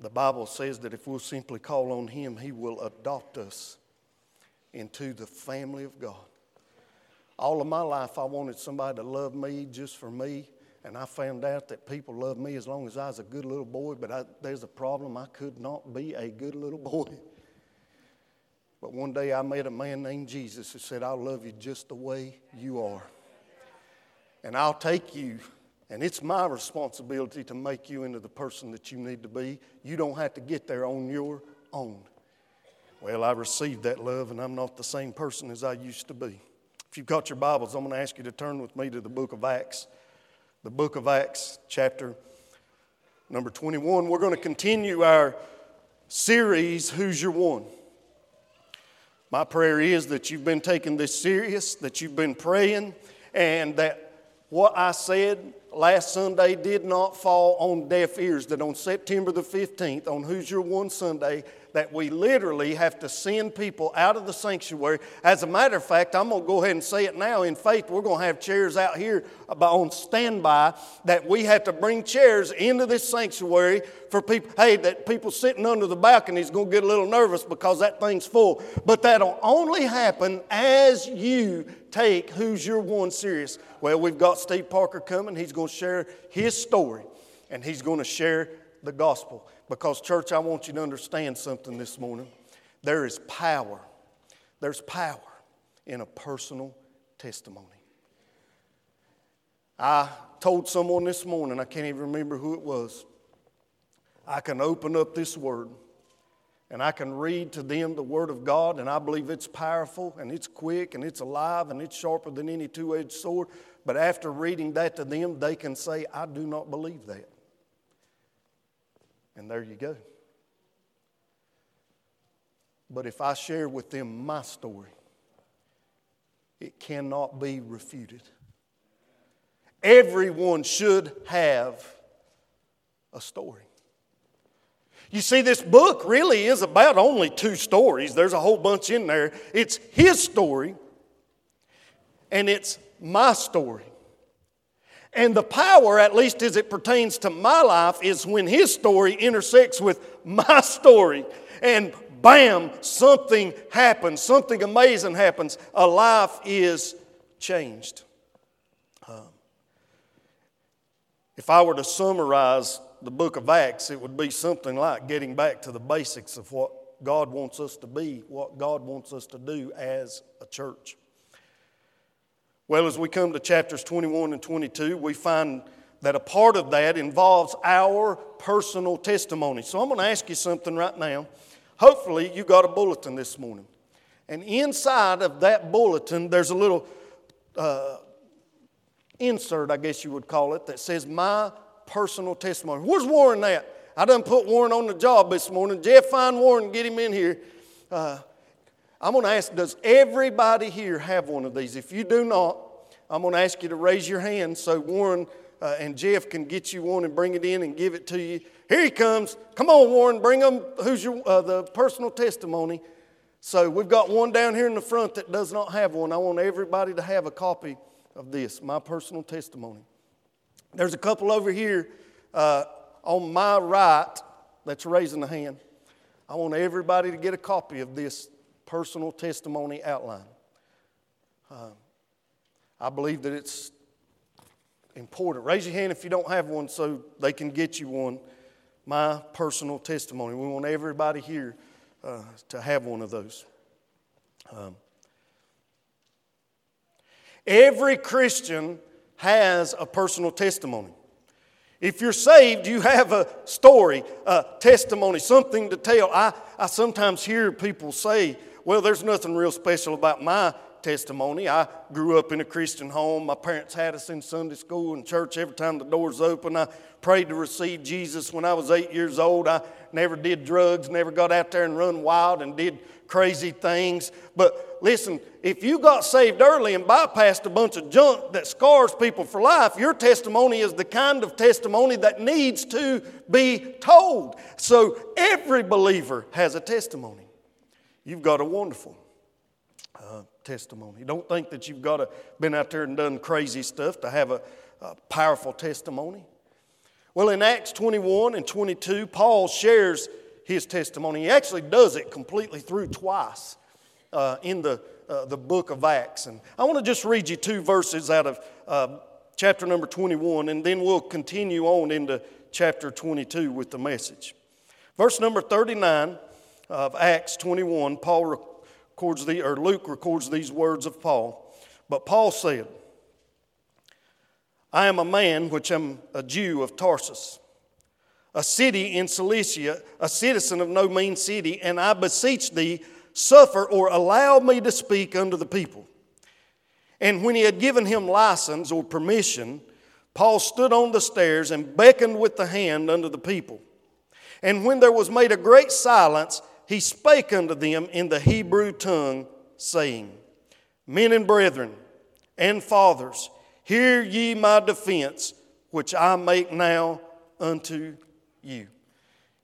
The Bible says that if we'll simply call on Him, He will adopt us into the family of God. All of my life, I wanted somebody to love me just for me, and I found out that people love me as long as I was a good little boy, but I, there's a problem. I could not be a good little boy. But one day I met a man named Jesus who said, I'll love you just the way you are. And I'll take you. And it's my responsibility to make you into the person that you need to be. You don't have to get there on your own. Well, I received that love, and I'm not the same person as I used to be. If you've got your Bibles, I'm going to ask you to turn with me to the book of Acts. The book of Acts, chapter number 21. We're going to continue our series, Who's Your One? My prayer is that you've been taking this serious, that you've been praying, and that what I said last Sunday did not fall on deaf ears. That on September the 15th, on Who's Your One Sunday, that we literally have to send people out of the sanctuary. As a matter of fact, I'm going to go ahead and say it now in faith. We're going to have chairs out here uh, on standby that we have to bring chairs into this sanctuary for people. Hey, that people sitting under the balcony is going to get a little nervous because that thing's full. But that'll only happen as you take Who's Your One serious. Well, we've got Steve Parker coming. He's going to share his story and he's going to share the gospel. Because, church, I want you to understand something this morning. There is power. There's power in a personal testimony. I told someone this morning, I can't even remember who it was. I can open up this word and I can read to them the Word of God, and I believe it's powerful and it's quick and it's alive and it's sharper than any two edged sword. But after reading that to them, they can say, I do not believe that. And there you go. But if I share with them my story, it cannot be refuted. Everyone should have a story. You see, this book really is about only two stories. There's a whole bunch in there. It's his story, and it's my story. And the power, at least as it pertains to my life, is when his story intersects with my story. And bam, something happens, something amazing happens. A life is changed. Um, if I were to summarize the book of Acts, it would be something like getting back to the basics of what God wants us to be, what God wants us to do as a church. Well, as we come to chapters 21 and 22, we find that a part of that involves our personal testimony. So I'm going to ask you something right now. Hopefully, you got a bulletin this morning. And inside of that bulletin, there's a little uh, insert, I guess you would call it, that says, My personal testimony. Where's Warren at? I done put Warren on the job this morning. Jeff, find Warren, get him in here. Uh, I'm going to ask, does everybody here have one of these? If you do not, I'm going to ask you to raise your hand so Warren uh, and Jeff can get you one and bring it in and give it to you. Here he comes. Come on, Warren, bring them. Who's your uh, the personal testimony? So we've got one down here in the front that does not have one. I want everybody to have a copy of this, my personal testimony. There's a couple over here uh, on my right that's raising a hand. I want everybody to get a copy of this personal testimony outline. Uh, I believe that it's important. Raise your hand if you don't have one so they can get you one. My personal testimony. We want everybody here uh, to have one of those. Um, every Christian has a personal testimony. If you're saved, you have a story, a testimony, something to tell. I, I sometimes hear people say, well, there's nothing real special about my testimony. I grew up in a Christian home. My parents had us in Sunday school and church every time the doors open. I prayed to receive Jesus when I was eight years old. I never did drugs, never got out there and run wild and did crazy things. But listen, if you got saved early and bypassed a bunch of junk that scars people for life, your testimony is the kind of testimony that needs to be told. So every believer has a testimony. You've got a wonderful uh, testimony. Don't think that you've got to been out there and done crazy stuff to have a, a powerful testimony. Well, in Acts 21 and 22, Paul shares his testimony. He actually does it completely through twice uh, in the, uh, the book of Acts. And I want to just read you two verses out of uh, chapter number 21, and then we'll continue on into chapter 22 with the message. Verse number 39 of Acts 21, Paul records the, or Luke records these words of Paul. But Paul said, I am a man which am a Jew of Tarsus, a city in Cilicia, a citizen of no mean city, and I beseech thee, suffer or allow me to speak unto the people. And when he had given him license or permission, Paul stood on the stairs and beckoned with the hand unto the people. And when there was made a great silence, he spake unto them in the Hebrew tongue, saying, Men and brethren and fathers, hear ye my defense, which I make now unto you.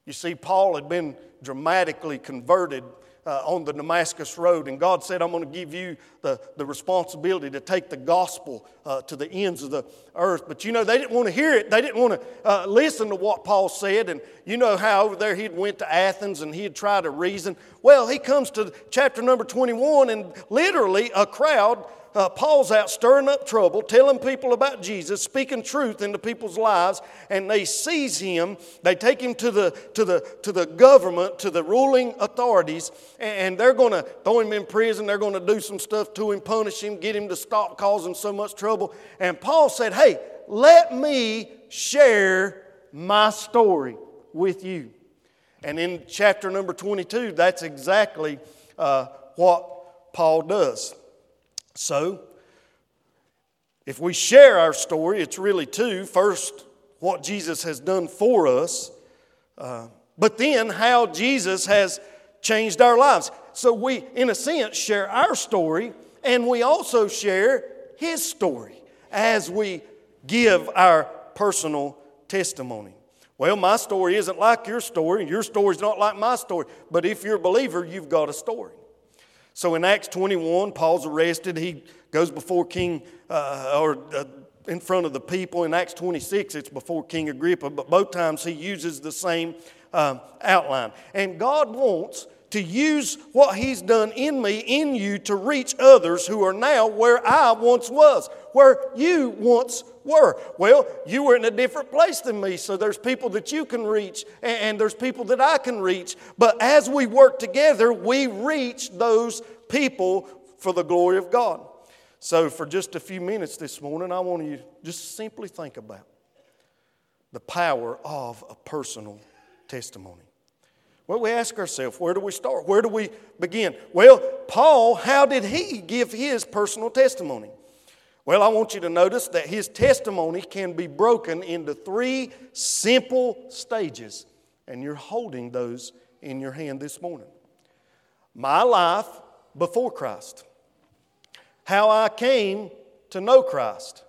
You see, Paul had been dramatically converted uh, on the Damascus Road. And God said, I'm going to give you the, the responsibility to take the gospel uh, to the ends of the earth. But you know, they didn't want to hear it. They didn't want to uh, listen to what Paul said. And you know how over there he'd went to Athens and he'd tried to reason. Well, he comes to chapter number 21 and literally a crowd uh, Paul's out stirring up trouble, telling people about Jesus, speaking truth into people's lives, and they seize him. They take him to the, to the, to the government, to the ruling authorities, and they're going to throw him in prison. They're going to do some stuff to him, punish him, get him to stop causing so much trouble. And Paul said, Hey, let me share my story with you. And in chapter number 22, that's exactly uh, what Paul does. So, if we share our story, it's really two. First, what Jesus has done for us, uh, but then how Jesus has changed our lives. So, we, in a sense, share our story and we also share His story as we give our personal testimony. Well, my story isn't like your story, your story's not like my story, but if you're a believer, you've got a story. So in Acts 21, Paul's arrested. He goes before King, uh, or uh, in front of the people. In Acts 26, it's before King Agrippa, but both times he uses the same uh, outline. And God wants to use what He's done in me, in you, to reach others who are now where I once was, where you once were. Well, you were in a different place than me, so there's people that you can reach, and there's people that I can reach. But as we work together, we reach those people for the glory of God. So, for just a few minutes this morning, I want you to just simply think about the power of a personal testimony. Well, we ask ourselves, where do we start? Where do we begin? Well, Paul, how did he give his personal testimony? Well, I want you to notice that his testimony can be broken into three simple stages, and you're holding those in your hand this morning. My life before Christ, how I came to know Christ,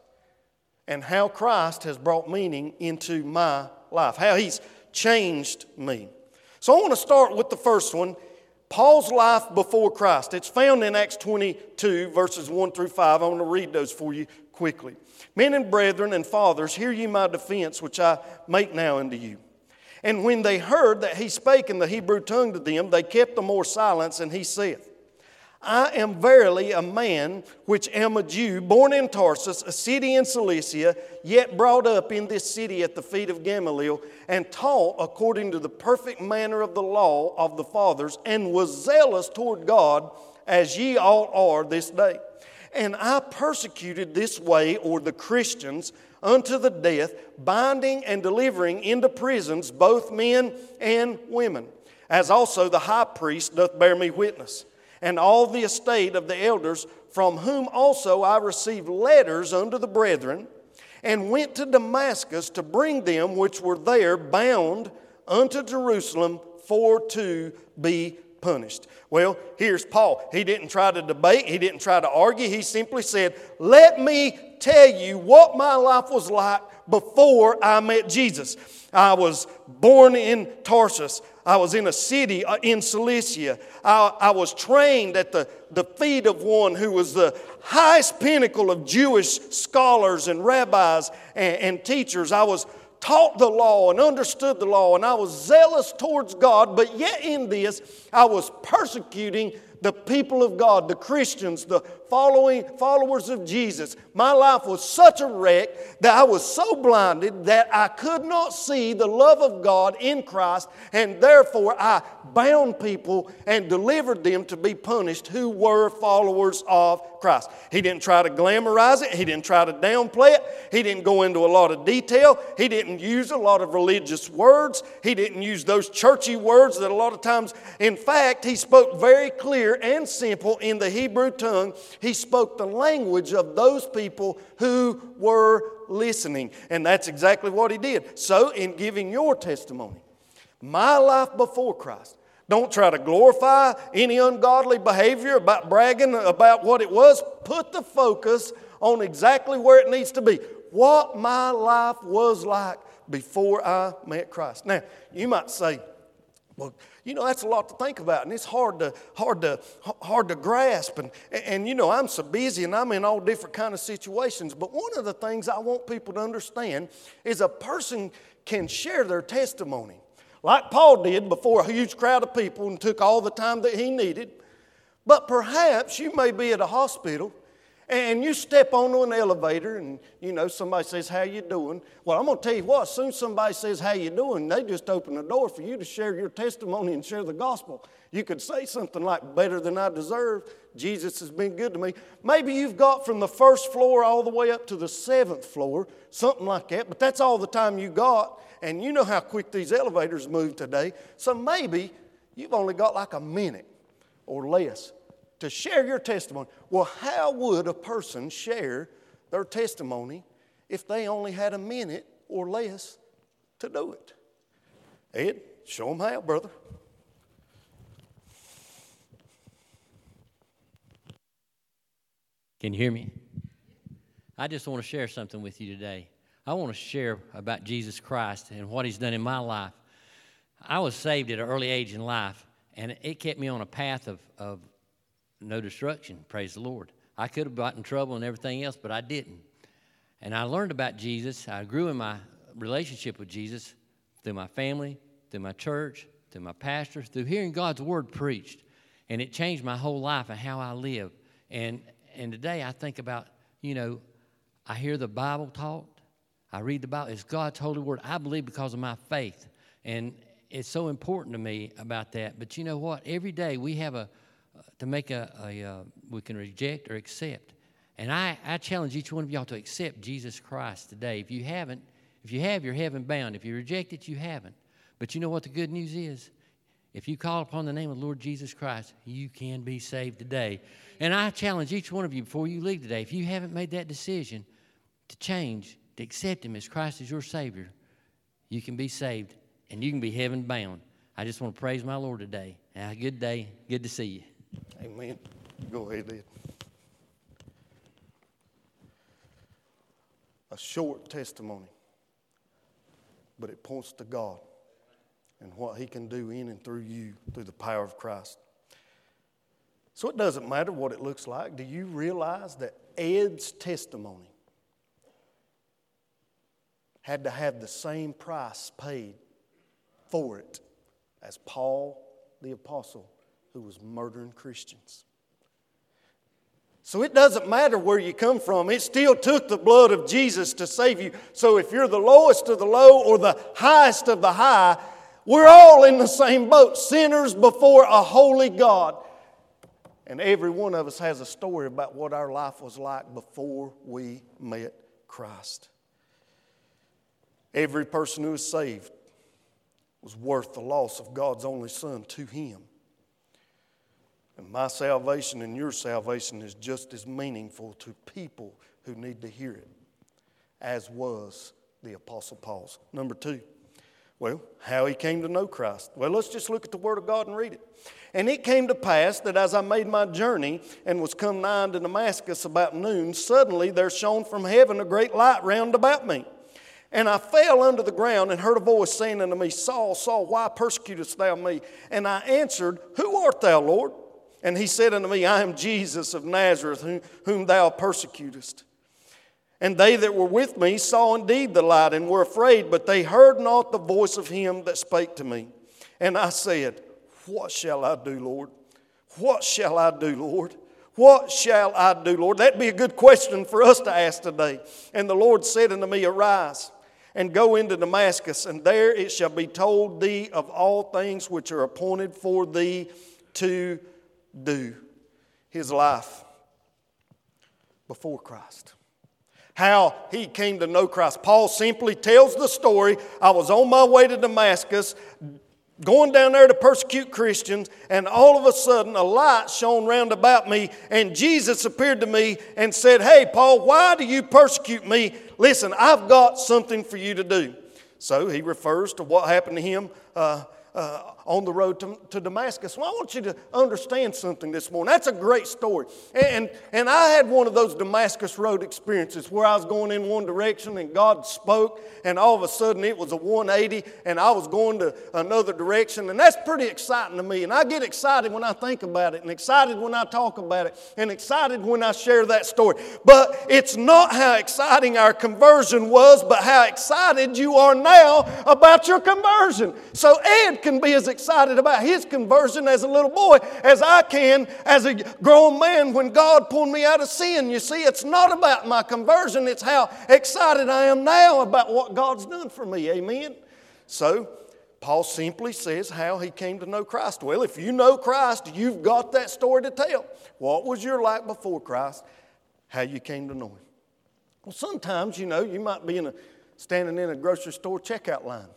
and how Christ has brought meaning into my life, how He's changed me. So I want to start with the first one Paul's life before Christ. It's found in Acts 22, verses 1 through 5. I want to read those for you quickly. Men and brethren and fathers, hear ye my defense, which I make now unto you. And when they heard that he spake in the Hebrew tongue to them, they kept the more silence, and he said, I am verily a man which am a Jew, born in Tarsus, a city in Cilicia, yet brought up in this city at the feet of Gamaliel, and taught according to the perfect manner of the law of the fathers, and was zealous toward God, as ye all are this day. And I persecuted this way, or the Christians, unto the death, binding and delivering into prisons both men and women, as also the high priest doth bear me witness and all the estate of the elders, from whom also I received letters unto the brethren, and went to Damascus to bring them which were there bound unto Jerusalem for to be punished. Well, here's Paul. He didn't try to debate, he didn't try to argue. He simply said, Let me tell you what my life was like before I met Jesus. I was born in Tarsus. I was in a city uh, in Cilicia. I, I, was trained at the, the feet of one who was the highest pinnacle of Jewish scholars and rabbis and, and teachers. I was taught the law and understood the law, and I was zealous towards God, but yet in this I was persecuting the people of God, the Christians, the following followers of Jesus. My life was such a wreck that I was so blinded that I could not see the love of God in Christ, and therefore I bound people and delivered them to be punished who were followers of Christ. He didn't try to glamorize it, he didn't try to downplay it, he didn't go into a lot of detail, he didn't use a lot of religious words, he didn't use those churchy words that a lot of times, in fact, he spoke very clear and simple in the Hebrew tongue. He spoke the language of those people who were listening. And that's exactly what he did. So, in giving your testimony, my life before Christ, don't try to glorify any ungodly behavior about bragging about what it was. Put the focus on exactly where it needs to be. What my life was like before I met Christ. Now, you might say, well, you know, that's a lot to think about, and it's hard to, hard to, hard to grasp. And, and, you know, I'm so busy and I'm in all different kind of situations. But one of the things I want people to understand is a person can share their testimony. Like Paul did before a huge crowd of people and took all the time that he needed. But perhaps you may be at a hospital and you step onto an elevator and you know somebody says how you doing? Well i'm going to tell you what as soon as somebody says how you doing? they just open the door for you to share your testimony and share the gospel. You could say something like better than i deserve. Jesus has been good to me. Maybe you've got from the first floor all the way up to the seventh floor something like that but that's all the time you got. And you know how quick these elevators move today. So maybe you've only got like a minute or less to share your testimony. Well, how would a person share their testimony if they only had a minute or less to do it? Ed, show them how, brother. Can you hear me? I just want to share something with you today. I want to share about Jesus Christ and what He's done in my life. I was saved at an early age in life, and it kept me on a path of, of no destruction. Praise the Lord. I could have gotten in trouble and everything else, but I didn't. And I learned about Jesus. I grew in my relationship with Jesus through my family, through my church, through my pastor, through hearing God's word preached. And it changed my whole life and how I live. And, and today I think about, you know, I hear the Bible taught. I read the Bible. It's God's holy word. I believe because of my faith. And it's so important to me about that. But you know what? Every day we have a, to make a, a uh, we can reject or accept. And I, I challenge each one of y'all to accept Jesus Christ today. If you haven't, if you have, you're heaven bound. If you reject it, you haven't. But you know what the good news is? If you call upon the name of the Lord Jesus Christ, you can be saved today. And I challenge each one of you before you leave today, if you haven't made that decision to change, to accept Him as Christ as your Savior, you can be saved and you can be heaven bound. I just want to praise my Lord today. Have a good day. Good to see you. Amen. Go ahead, Ed. A short testimony, but it points to God and what He can do in and through you through the power of Christ. So it doesn't matter what it looks like. Do you realize that Ed's testimony had to have the same price paid for it as Paul the Apostle who was murdering Christians. So it doesn't matter where you come from, it still took the blood of Jesus to save you. So if you're the lowest of the low or the highest of the high, we're all in the same boat, sinners before a holy God. And every one of us has a story about what our life was like before we met Christ. Every person who is saved was worth the loss of God's only Son to him. And my salvation and your salvation is just as meaningful to people who need to hear it as was the Apostle Paul's. Number two, well, how he came to know Christ. Well, let's just look at the Word of God and read it. And it came to pass that as I made my journey and was come nigh unto Damascus about noon, suddenly there shone from heaven a great light round about me. And I fell under the ground and heard a voice saying unto me, Saul, Saul, why persecutest thou me? And I answered, Who art thou, Lord? And he said unto me, I am Jesus of Nazareth, whom, whom thou persecutest. And they that were with me saw indeed the light and were afraid, but they heard not the voice of him that spake to me. And I said, What shall I do, Lord? What shall I do, Lord? What shall I do, Lord? That'd be a good question for us to ask today. And the Lord said unto me, Arise and go into Damascus, and there it shall be told thee of all things which are appointed for thee to do. His life before Christ how he came to know Christ. Paul simply tells the story I was on my way to Damascus, going down there to persecute Christians, and all of a sudden a light shone round about me, and Jesus appeared to me and said, Hey, Paul, why do you persecute me? Listen, I've got something for you to do. So he refers to what happened to him. Uh, uh, on the road to, to Damascus. Well, I want you to understand something this morning. That's a great story. And, and I had one of those Damascus Road experiences where I was going in one direction and God spoke, and all of a sudden it was a 180 and I was going to another direction. And that's pretty exciting to me. And I get excited when I think about it, and excited when I talk about it, and excited when I share that story. But it's not how exciting our conversion was, but how excited you are now about your conversion. So Ed can be as excited about his conversion as a little boy as I can as a grown man when God pulled me out of sin. You see, it's not about my conversion, it's how excited I am now about what God's done for me. Amen. So, Paul simply says how he came to know Christ. Well, if you know Christ, you've got that story to tell. What was your life before Christ? How you came to know him. Well, sometimes, you know, you might be in a, standing in a grocery store checkout line.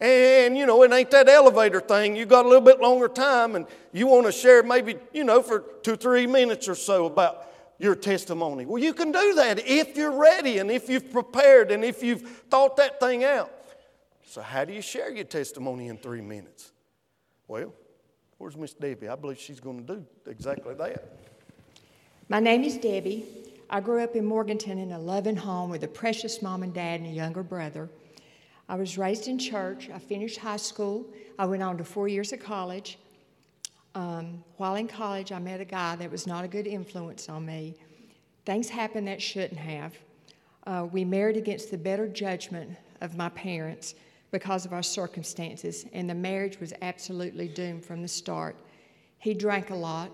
And, you know, it ain't that elevator thing. You got a little bit longer time and you want to share maybe, you know, for two, three minutes or so about your testimony. Well, you can do that if you're ready and if you've prepared and if you've thought that thing out. So, how do you share your testimony in three minutes? Well, where's Miss Debbie? I believe she's going to do exactly that. My name is Debbie. I grew up in Morganton in a loving home with a precious mom and dad and a younger brother. I was raised in church. I finished high school. I went on to four years of college. Um, while in college, I met a guy that was not a good influence on me. Things happened that shouldn't have. Uh, we married against the better judgment of my parents because of our circumstances, and the marriage was absolutely doomed from the start. He drank a lot.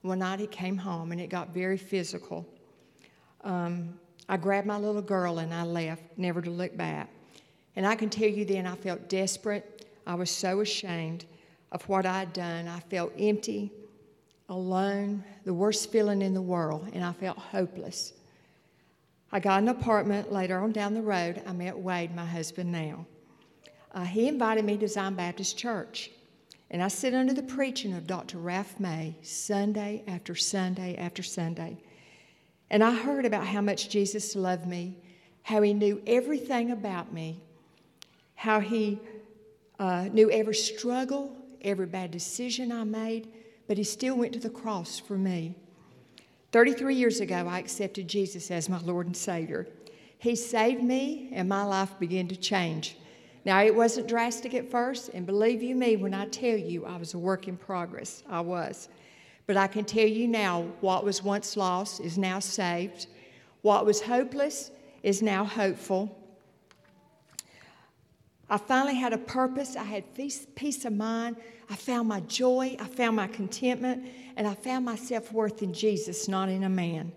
One night he came home, and it got very physical. Um, I grabbed my little girl and I left, never to look back. And I can tell you then I felt desperate. I was so ashamed of what I'd done. I felt empty, alone, the worst feeling in the world, and I felt hopeless. I got an apartment later on down the road. I met Wade, my husband now. Uh, he invited me to Zion Baptist Church. And I sit under the preaching of Dr. Ralph May Sunday after Sunday after Sunday. And I heard about how much Jesus loved me, how he knew everything about me, how he uh, knew every struggle, every bad decision I made, but he still went to the cross for me. 33 years ago, I accepted Jesus as my Lord and Savior. He saved me, and my life began to change. Now, it wasn't drastic at first, and believe you me when I tell you I was a work in progress, I was. But I can tell you now what was once lost is now saved, what was hopeless is now hopeful, I finally had a purpose. I had peace of mind. I found my joy. I found my contentment. And I found my self worth in Jesus, not in a man.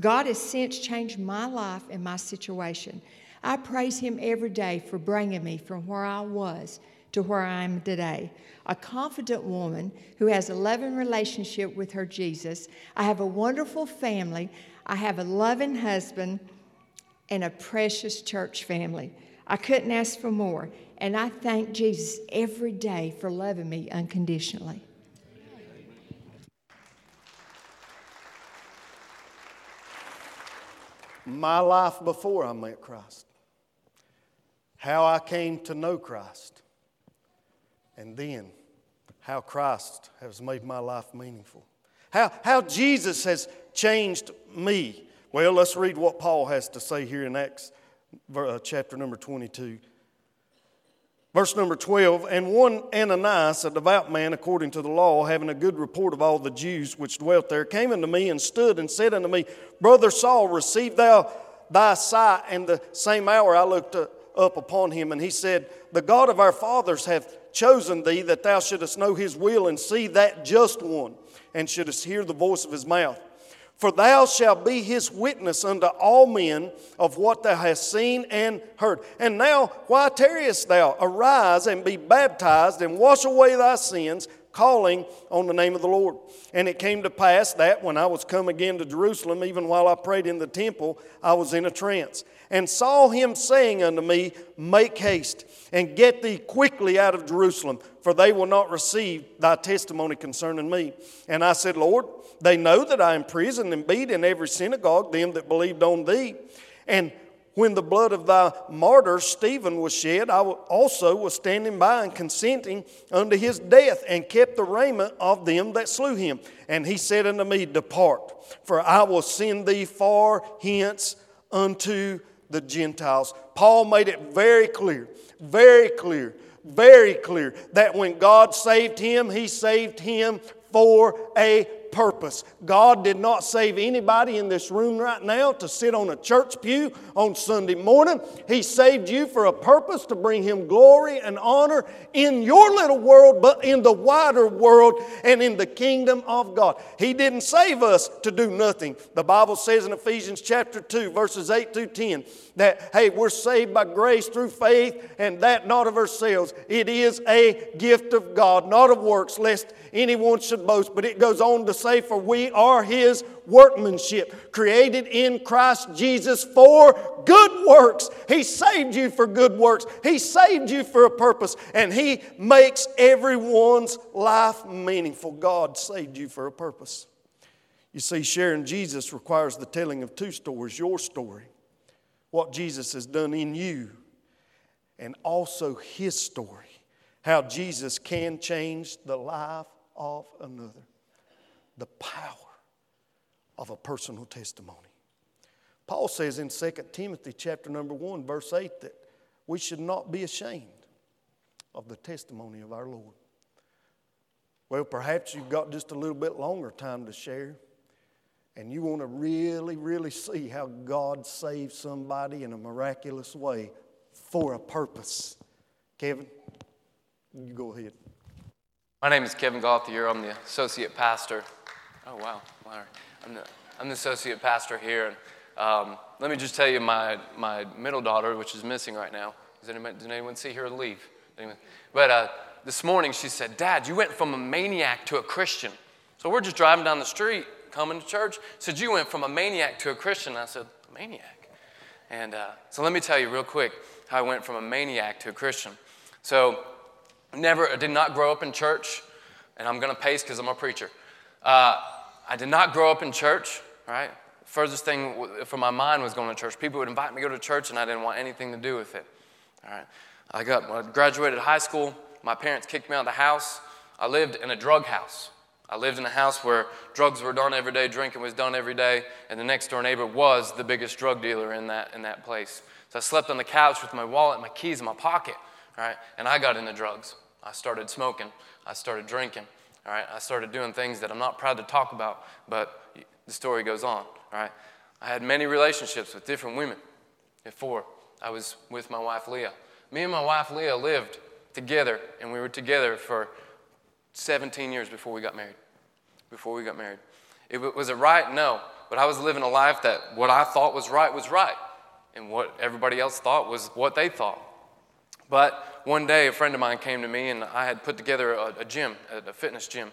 God has since changed my life and my situation. I praise Him every day for bringing me from where I was to where I am today. A confident woman who has a loving relationship with her Jesus. I have a wonderful family. I have a loving husband and a precious church family. I couldn't ask for more. And I thank Jesus every day for loving me unconditionally. My life before I met Christ, how I came to know Christ, and then how Christ has made my life meaningful. How, how Jesus has changed me. Well, let's read what Paul has to say here in Acts Uh, chapter number 22. Verse number 12 And one Ananias, a devout man according to the law, having a good report of all the Jews which dwelt there, came unto me and stood and said unto me, Brother Saul, receive thou thy sight. And the same hour I looked uh, up upon him, and he said, The God of our fathers hath chosen thee that thou shouldest know his will and see that just one, and shouldest hear the voice of his mouth. For thou shalt be his witness unto all men of what thou hast seen and heard. And now, why tarriest thou? Arise and be baptized and wash away thy sins, calling on the name of the Lord. And it came to pass that when I was come again to Jerusalem, even while I prayed in the temple, I was in a trance, and saw him saying unto me, Make haste and get thee quickly out of Jerusalem, for they will not receive thy testimony concerning me. And I said, Lord, they know that I imprisoned and beat in every synagogue them that believed on thee. And when the blood of thy martyr Stephen was shed, I also was standing by and consenting unto his death, and kept the raiment of them that slew him. And he said unto me, Depart, for I will send thee far hence unto the Gentiles. Paul made it very clear, very clear, very clear that when God saved him, he saved him for a purpose. God did not save anybody in this room right now to sit on a church pew on Sunday morning. He saved you for a purpose to bring Him glory and honor in your little world, but in the wider world and in the kingdom of God. He didn't save us to do nothing. The Bible says in Ephesians chapter 2, verses 8 through 10, that, hey, we're saved by grace through faith, and that not of ourselves. It is a gift of God, not of works, lest anyone should boast. But it goes on to say, For we are his workmanship, created in Christ Jesus for good works. He saved you for good works, He saved you for a purpose, and He makes everyone's life meaningful. God saved you for a purpose. You see, sharing Jesus requires the telling of two stories your story, what Jesus has done in you, and also His story, how Jesus can change the life of another. The power of a personal testimony. Paul says in 2 Timothy chapter number 1 verse 8 that we should not be ashamed of the testimony of our Lord. Well, perhaps you've got just a little bit longer time to share and you want to really, really see how God saved somebody in a miraculous way for a purpose. Kevin, you go ahead. My name is Kevin Gauthier. I'm the associate pastor. Oh, wow. I'm the, I'm the associate pastor here. And, um, let me just tell you my, my middle daughter, which is missing right now. Does anyone, did anyone see her leave? But uh, this morning she said, Dad, you went from a maniac to a Christian. So we're just driving down the street, coming to church. Said, You went from a maniac to a Christian. I said, Maniac? And uh, so let me tell you real quick how I went from a maniac to a Christian. So never, did not grow up in church, and I'm going to pace because I'm a preacher. Uh, I did not grow up in church, right? Furthest thing from my mind was going to church. People would invite me to go to church, and I didn't want anything to do with it. All right. I got I graduated high school. My parents kicked me out of the house. I lived in a drug house. I lived in a house where drugs were done every day, drinking was done every day, and the next door neighbor was the biggest drug dealer in that, in that place. So I slept on the couch with my wallet, my keys in my pocket, right? And I got into drugs. I started smoking. I started drinking. All right, I started doing things that I'm not proud to talk about, but the story goes on. All right, I had many relationships with different women before I was with my wife Leah. Me and my wife Leah lived together, and we were together for 17 years before we got married. Before we got married, it was it right? No, but I was living a life that what I thought was right was right, and what everybody else thought was what they thought. But one day, a friend of mine came to me, and I had put together a, a gym, a, fitness gym,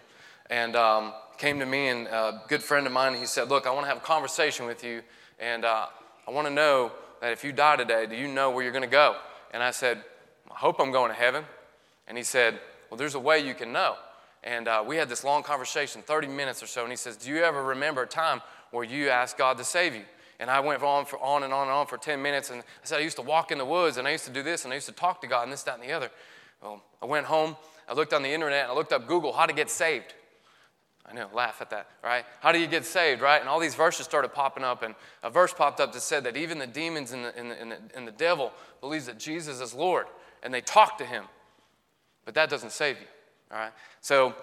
and um, came to me, and a good friend of mine, he said, "Look, I want to have a conversation with you, and uh, I want to know that if you die today, do you know where you're going to go?" And I said, "I hope I'm going to heaven." And he said, "Well, there's a way you can know." And uh, we had this long conversation, 30 minutes or so, and he says, "Do you ever remember a time where you asked God to save you?" And I went on for on and on and on for 10 minutes. And I said, I used to walk in the woods and I used to do this and I used to talk to God and this, that, and the other. Well, I went home, I looked on the internet, and I looked up Google, how to get saved. I know, laugh at that, right? How do you get saved, right? And all these verses started popping up, and a verse popped up that said that even the demons and the, and the, and the, and the devil believes that Jesus is Lord. and they talk to him. But that doesn't save you, all right? So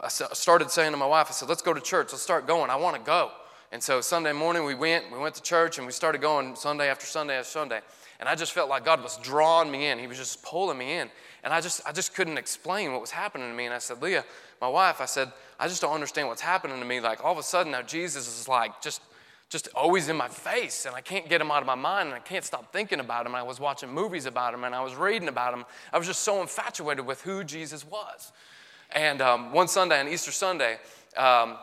I started saying to my wife, I said, let's go to church. Let's start going. I want to go. And so Sunday morning we went, we went to church and we started going Sunday after Sunday after Sunday. And I just felt like God was drawing me in. He was just pulling me in. And I just, I just couldn't explain what was happening to me. And I said, Leah, my wife, I said, I just don't understand what's happening to me. Like all of a sudden now Jesus is like just just always in my face and I can't get him out of my mind and I can't stop thinking about him. And I was watching movies about him and I was reading about him. I was just so infatuated with who Jesus was. And um, one Sunday, on Easter Sunday, um,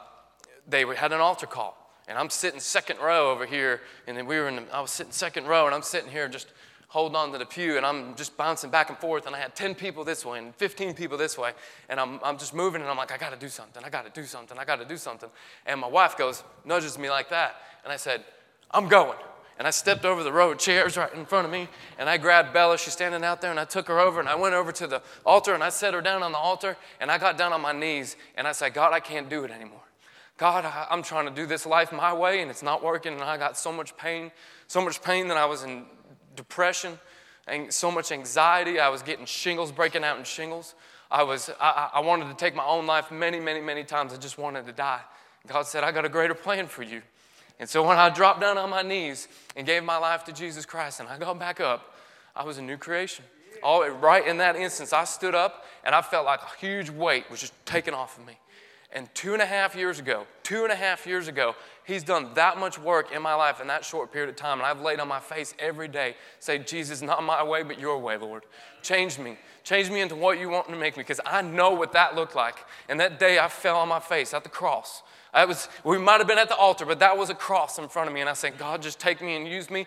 they had an altar call. And I'm sitting second row over here, and then we were in. The, I was sitting second row, and I'm sitting here just holding on to the pew, and I'm just bouncing back and forth. And I had 10 people this way and 15 people this way, and I'm, I'm just moving, and I'm like, I got to do something. I got to do something. I got to do something. And my wife goes, nudges me like that, and I said, I'm going. And I stepped over the row of chairs right in front of me, and I grabbed Bella. She's standing out there, and I took her over, and I went over to the altar, and I set her down on the altar, and I got down on my knees, and I said, God, I can't do it anymore. God, I'm trying to do this life my way and it's not working, and I got so much pain, so much pain that I was in depression and so much anxiety. I was getting shingles, breaking out in shingles. I, was, I, I wanted to take my own life many, many, many times. I just wanted to die. God said, I got a greater plan for you. And so when I dropped down on my knees and gave my life to Jesus Christ and I got back up, I was a new creation. All, right in that instance, I stood up and I felt like a huge weight was just taken off of me. And two and a half years ago, two and a half years ago, He's done that much work in my life in that short period of time. And I've laid on my face every day, say, Jesus, not my way, but your way, Lord. Change me. Change me into what you want to make me, because I know what that looked like. And that day I fell on my face at the cross. I was, we might have been at the altar, but that was a cross in front of me. And I said, God, just take me and use me.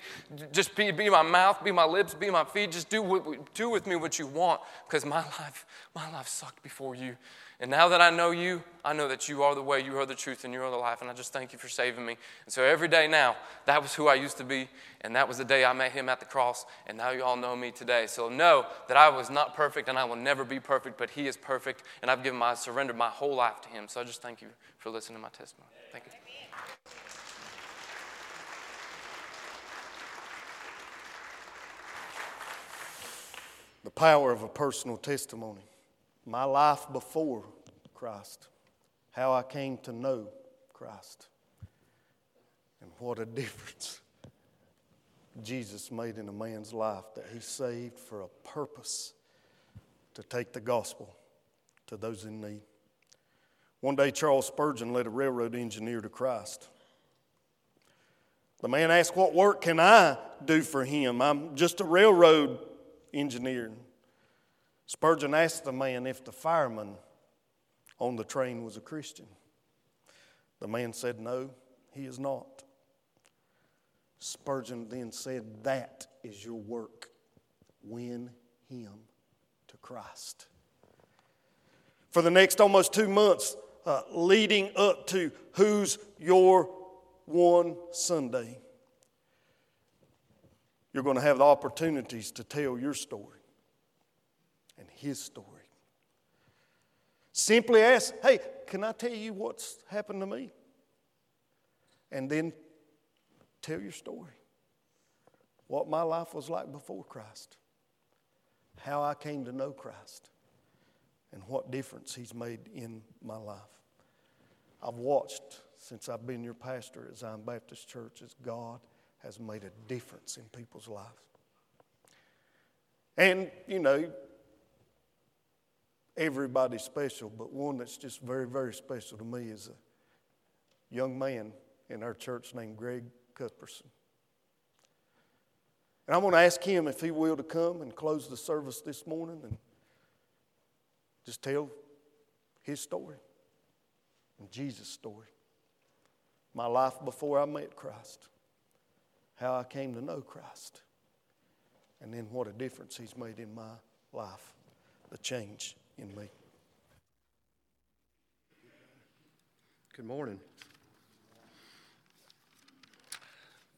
Just be, be my mouth, be my lips, be my feet. Just do, do with me what you want, because my life, my life sucked before you. And now that I know you, I know that you are the way, you are the truth, and you are the life. And I just thank you for saving me. And so every day now, that was who I used to be. And that was the day I met him at the cross. And now you all know me today. So know that I was not perfect and I will never be perfect, but he is perfect. And I've given my, surrendered my whole life to him. So I just thank you for listening to my testimony. Thank you. The power of a personal testimony my life before Christ, how I came to know Christ, and what a difference Jesus made in a man's life that he saved for a purpose to take the gospel to those in need. One day, Charles Spurgeon led a railroad engineer to Christ. The man asked, What work can I do for him? I'm just a railroad engineer. Spurgeon asked the man if the fireman on the train was a Christian. The man said, No, he is not. Spurgeon then said, That is your work. Win him to Christ. For the next almost two months, uh, leading up to Who's Your One Sunday, you're going to have the opportunities to tell your story and his story. Simply ask, hey, can I tell you what's happened to me? And then tell your story. What my life was like before Christ, how I came to know Christ, and what difference He's made in my life. I've watched since I've been your pastor at Zion Baptist Church as God has made a difference in people's lives. And, you know, everybody's special, but one that's just very, very special to me is a young man in our church named Greg Cuthbertson. And I'm going to ask him if he will to come and close the service this morning and just tell his story and Jesus' story. My life before I met Christ, how I came to know Christ, and then what a difference he's made in my life, the change in me. Good morning.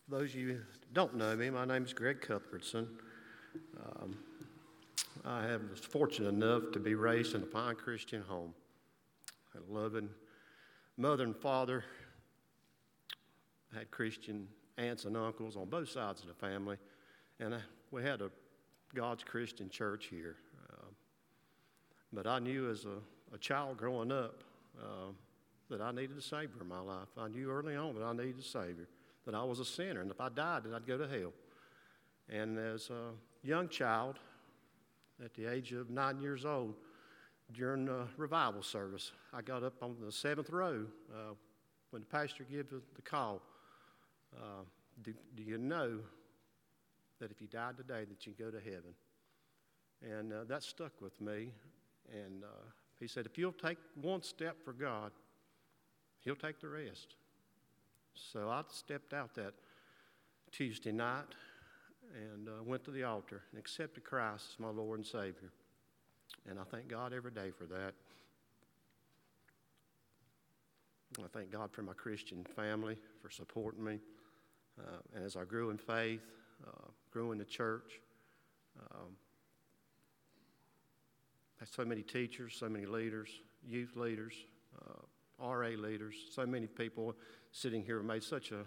those of you don't know me, my name is Greg Cuthbertson. Um, I was fortunate enough to be raised in a fine Christian home. a loving mother and father. I had Christian aunts and uncles on both sides of the family, and I, we had a God's Christian church here. Uh, but I knew as a, a child growing up uh, that I needed a Savior in my life. I knew early on that I needed a Savior, that I was a sinner, and if I died, that I'd go to hell. And as a young child, at the age of nine years old, during the revival service, I got up on the seventh row uh, when the pastor gave the call. Uh, do, do, you know that if you died today that you go to heaven? And uh, that stuck with me. And uh, he said, if you'll take one step for God, he'll take the rest. So I stepped out that Tuesday night and uh, went to the altar and accepted Christ as my Lord and Savior. And I thank God every day for that. I thank God for my Christian family for supporting me. Uh, and as I grew in faith, uh, grew in the church, um, had so many teachers, so many leaders, youth leaders, uh, RA leaders, so many people sitting here made such a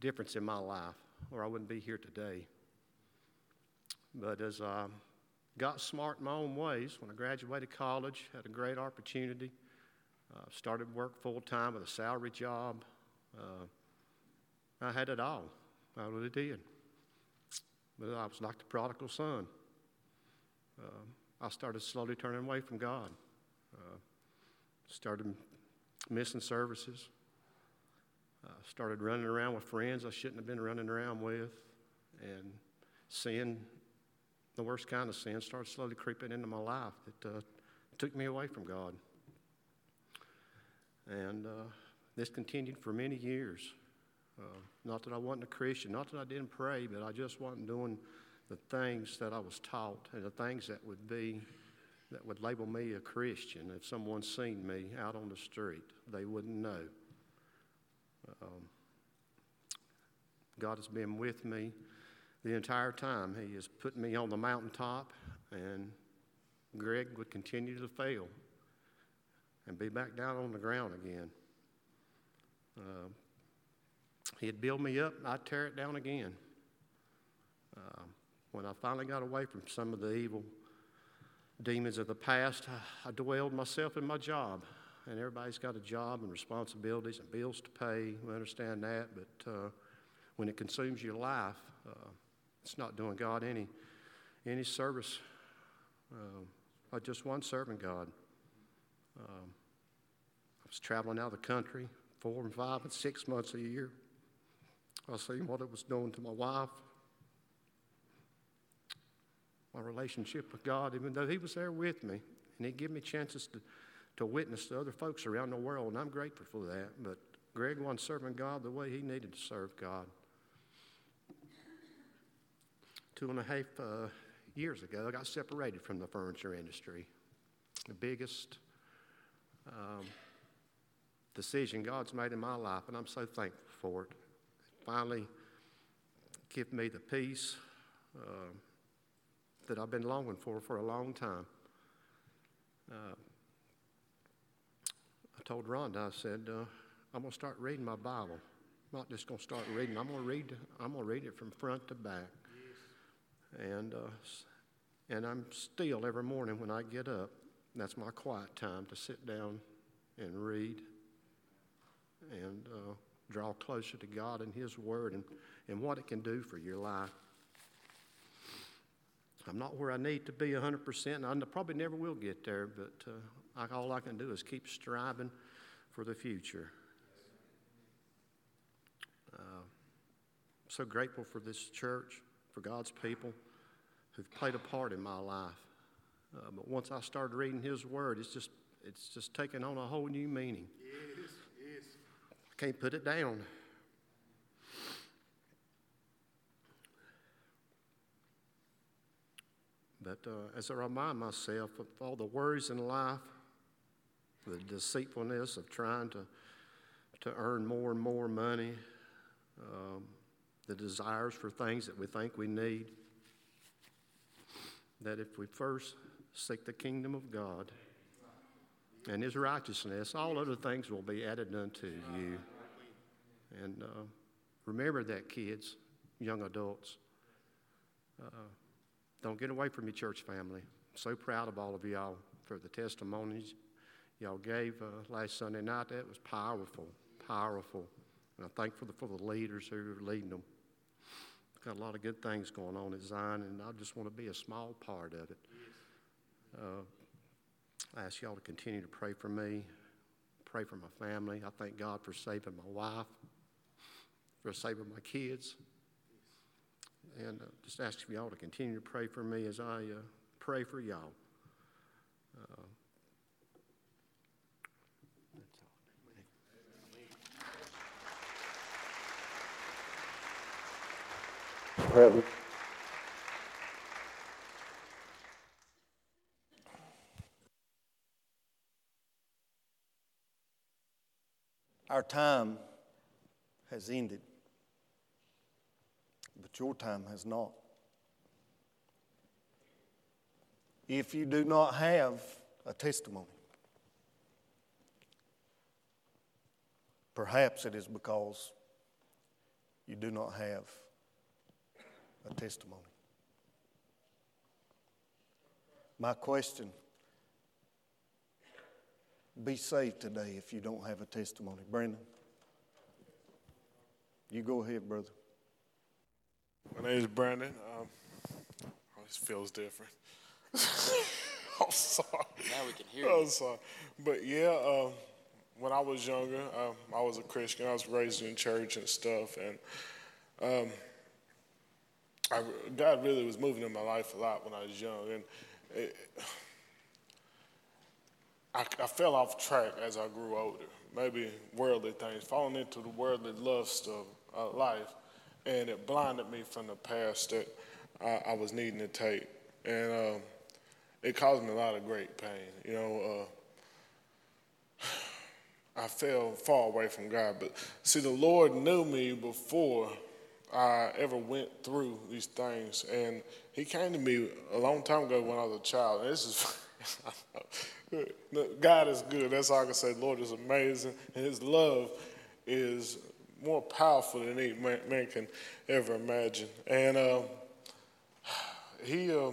difference in my life, or I wouldn't be here today. But as I got smart in my own ways, when I graduated college, had a great opportunity, uh, started work full time with a salary job. Uh, I had it all. I really did. But I was like the prodigal son. Uh, I started slowly turning away from God. Uh, started missing services. Uh, started running around with friends I shouldn't have been running around with. And sin the worst kind of sin started slowly creeping into my life that uh, took me away from God. And uh, this continued for many years. Uh, not that I wasn't a Christian, not that I didn't pray, but I just wasn't doing the things that I was taught and the things that would be, that would label me a Christian. If someone seen me out on the street, they wouldn't know. Um, God has been with me the entire time. He is putting me on the mountaintop, and Greg would continue to fail and be back down on the ground again. Uh, he'd build me up, I'd tear it down again. Uh, when I finally got away from some of the evil demons of the past, I, dwelled myself in my job. And everybody's got a job and responsibilities and bills to pay. We understand that. But uh, when it consumes your life, uh, it's not doing God any, any service. Um, I just one serving God. Um, I was traveling out of the country four and five and six months a year. I seeing what it was doing to my wife, my relationship with God, even though He was there with me. And He gave me chances to, to witness to other folks around the world, and I'm grateful for that. But Greg wasn't serving God the way he needed to serve God two and a half uh, years ago, I got separated from the furniture industry. The biggest um, decision God's made in my life, and I'm so thankful for it. Finally, give me the peace uh, that I've been longing for for a long time. Uh, I told Rhonda, I said, uh, I'm going to start reading my Bible. I'm not just going to start reading. I'm going to read. I'm going to read it from front to back. And, uh, and I'm still every morning when I get up, that's my quiet time to sit down and read and uh, draw closer to God and His Word and, and what it can do for your life. I'm not where I need to be 100%, and I probably never will get there, but uh, I, all I can do is keep striving for the future. Uh, so grateful for this church for God's people who've played a part in my life. Uh, but once I started reading His Word, it's just it's just taken on a whole new meaning. Yes, yes. I can't put it down. But uh, as I remind myself of all the worries in life, the deceitfulness of trying to, to earn more and more money, um, the desires for things that we think we need. That if we first seek the kingdom of God and his righteousness, all other things will be added unto you. And uh, remember that, kids, young adults. Uh, don't get away from your church family. I'm so proud of all of y'all for the testimonies y'all gave uh, last Sunday night. That was powerful, powerful. And I'm thankful for the leaders who are leading them. Got a lot of good things going on at Zion, and I just want to be a small part of it. Uh, I ask y'all to continue to pray for me, pray for my family. I thank God for saving my wife, for saving my kids. And uh, just ask y'all to continue to pray for me as I uh, pray for y'all. Our time has ended, but your time has not. If you do not have a testimony, perhaps it is because you do not have a testimony. My question be saved today if you don't have a testimony. Brandon, you go ahead, brother. My name is Brandon. Um, oh, this feels different. I'm sorry. Now we can hear I'm sorry. But yeah, um, when I was younger, um, I was a Christian. I was raised in church and stuff. And um, I, God really was moving in my life a lot when I was young. And it, I, I fell off track as I grew older. Maybe worldly things, falling into the worldly lust of uh, life, and it blinded me from the path that I, I was needing to take, and um, it caused me a lot of great pain. You know, uh, I fell far away from God, but see, the Lord knew me before I ever went through these things, and He came to me a long time ago when I was a child. And this is God is good. That's all I can say. Lord is amazing, and His love is more powerful than any man, man can ever imagine. And uh, He. Uh,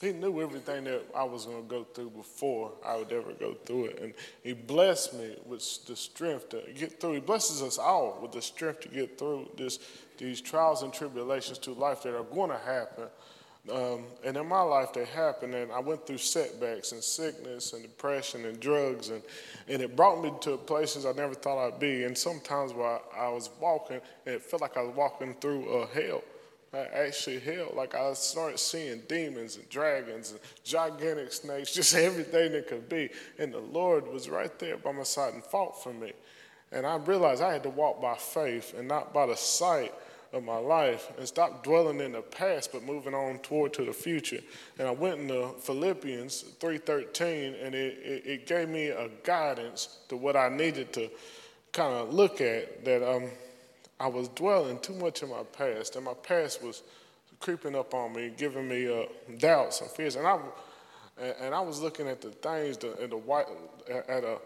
he knew everything that I was going to go through before I would ever go through it. And He blessed me with the strength to get through. He blesses us all with the strength to get through this, these trials and tribulations to life that are going to happen. Um, and in my life, they happened, and I went through setbacks and sickness and depression and drugs, and, and it brought me to places I never thought I'd be. And sometimes while I was walking, it felt like I was walking through a hell. I actually hell, like I started seeing demons and dragons and gigantic snakes, just everything that could be. And the Lord was right there by my side and fought for me. And I realized I had to walk by faith and not by the sight of my life and stop dwelling in the past but moving on toward to the future and i went into philippians 3.13 and it, it, it gave me a guidance to what i needed to kind of look at that um, I was dwelling too much in my past, and my past was creeping up on me, giving me uh, doubts and fears. And I, and I was looking at the things, the, at, a, at, a,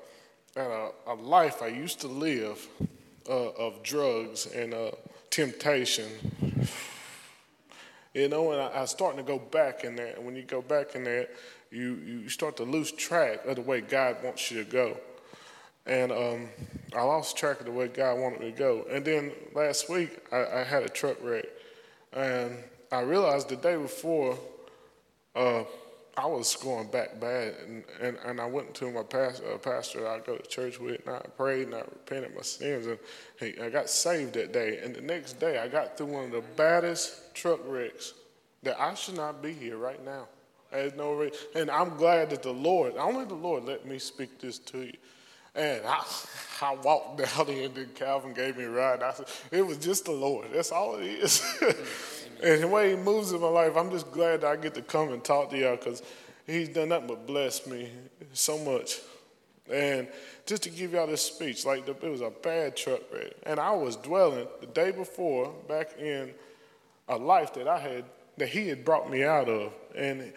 at a, a life I used to live uh, of drugs and uh, temptation. You know, and I, I was starting to go back in there. And when you go back in there, you, you start to lose track of the way God wants you to go. And um, I lost track of the way God wanted me to go. And then last week, I, I had a truck wreck. And I realized the day before, uh, I was going back bad. And, and, and I went to my uh, pastor I go to church with, and I prayed and I repented my sins. And he, I got saved that day. And the next day, I got through one of the baddest truck wrecks that I should not be here right now. There's no reason. And I'm glad that the Lord, only the Lord let me speak this to you. And I, I walked down there, and then Calvin gave me a ride. I said, it was just the Lord. That's all it is. and the way He moves in my life, I'm just glad that I get to come and talk to y'all because He's done nothing but bless me so much. And just to give y'all this speech, like the, it was a bad truck wreck, and I was dwelling the day before back in a life that I had that He had brought me out of, and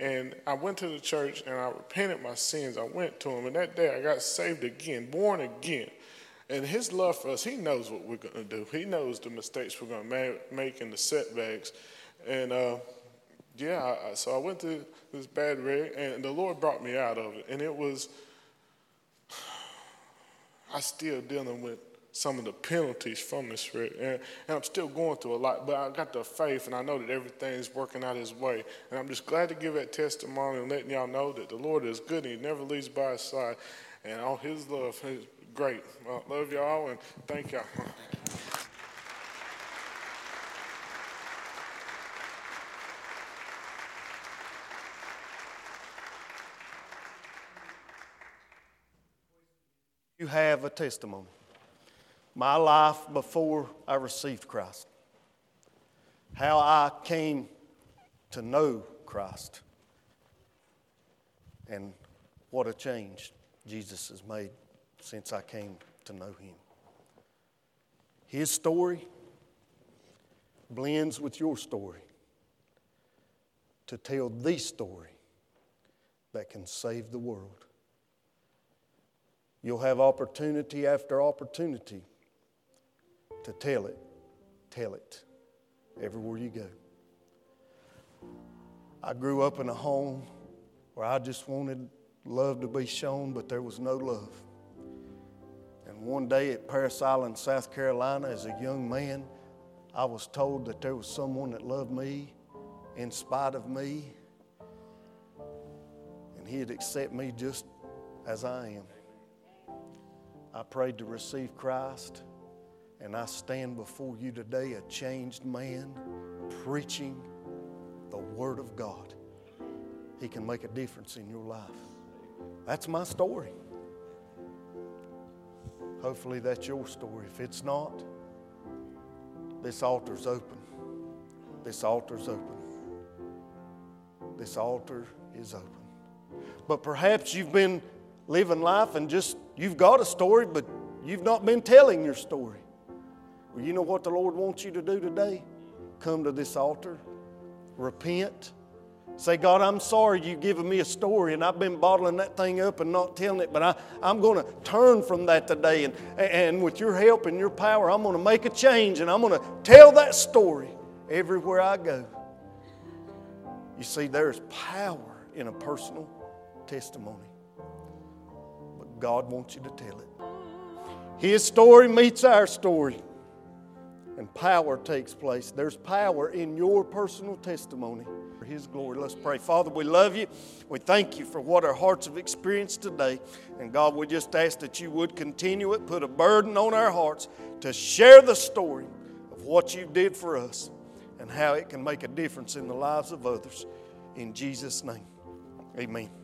and I went to the church and I repented my sins. I went to him, and that day I got saved again, born again. And his love for us, he knows what we're going to do. He knows the mistakes we're going to make and the setbacks. And uh, yeah, I, so I went through this bad wreck, and the Lord brought me out of it. And it was, I still dealing with some of the penalties from this and, and I'm still going through a lot. But I got the faith, and I know that everything's working out His way. And I'm just glad to give that testimony and letting y'all know that the Lord is good, and He never leaves by His side. And all His love is great. Love y'all, and thank y'all. You have a testimony. My life before I received Christ. How I came to know Christ. And what a change Jesus has made since I came to know Him. His story blends with your story to tell the story that can save the world. You'll have opportunity after opportunity to tell it. Tell it everywhere you go. I grew up in a home where I just wanted love to be shown, but there was no love. And one day at Parris Island, South Carolina, as a young man, I was told that there was someone that loved me in spite of me, and He'd accept me just as I am. I prayed to receive Christ, and I stand before you today a changed man preaching the Word of God. He can make a difference in your life. That's my story. Hopefully, that's your story. If it's not, this altar's open. This altar's open. This altar is open. But perhaps you've been living life and just you've got a story, but you've not been telling your story. Well, you know what the Lord wants you to do today? Come to this altar, repent, say, God, I'm sorry you've given me a story and I've been bottling that thing up and not telling it, but I, I'm going to turn from that today. And, and with your help and your power, I'm going to make a change and I'm going to tell that story everywhere I go. You see, there's power in a personal testimony. But God wants you to tell it. His story meets our story, and power takes place. There's power in your personal testimony for His glory. Let's pray. Father, we love you. We thank you for what our hearts have experienced today. And God, we just ask that you would continue it, put a burden on our hearts to share the story of what you did for us and how it can make a difference in the lives of others. In Jesus' name, amen.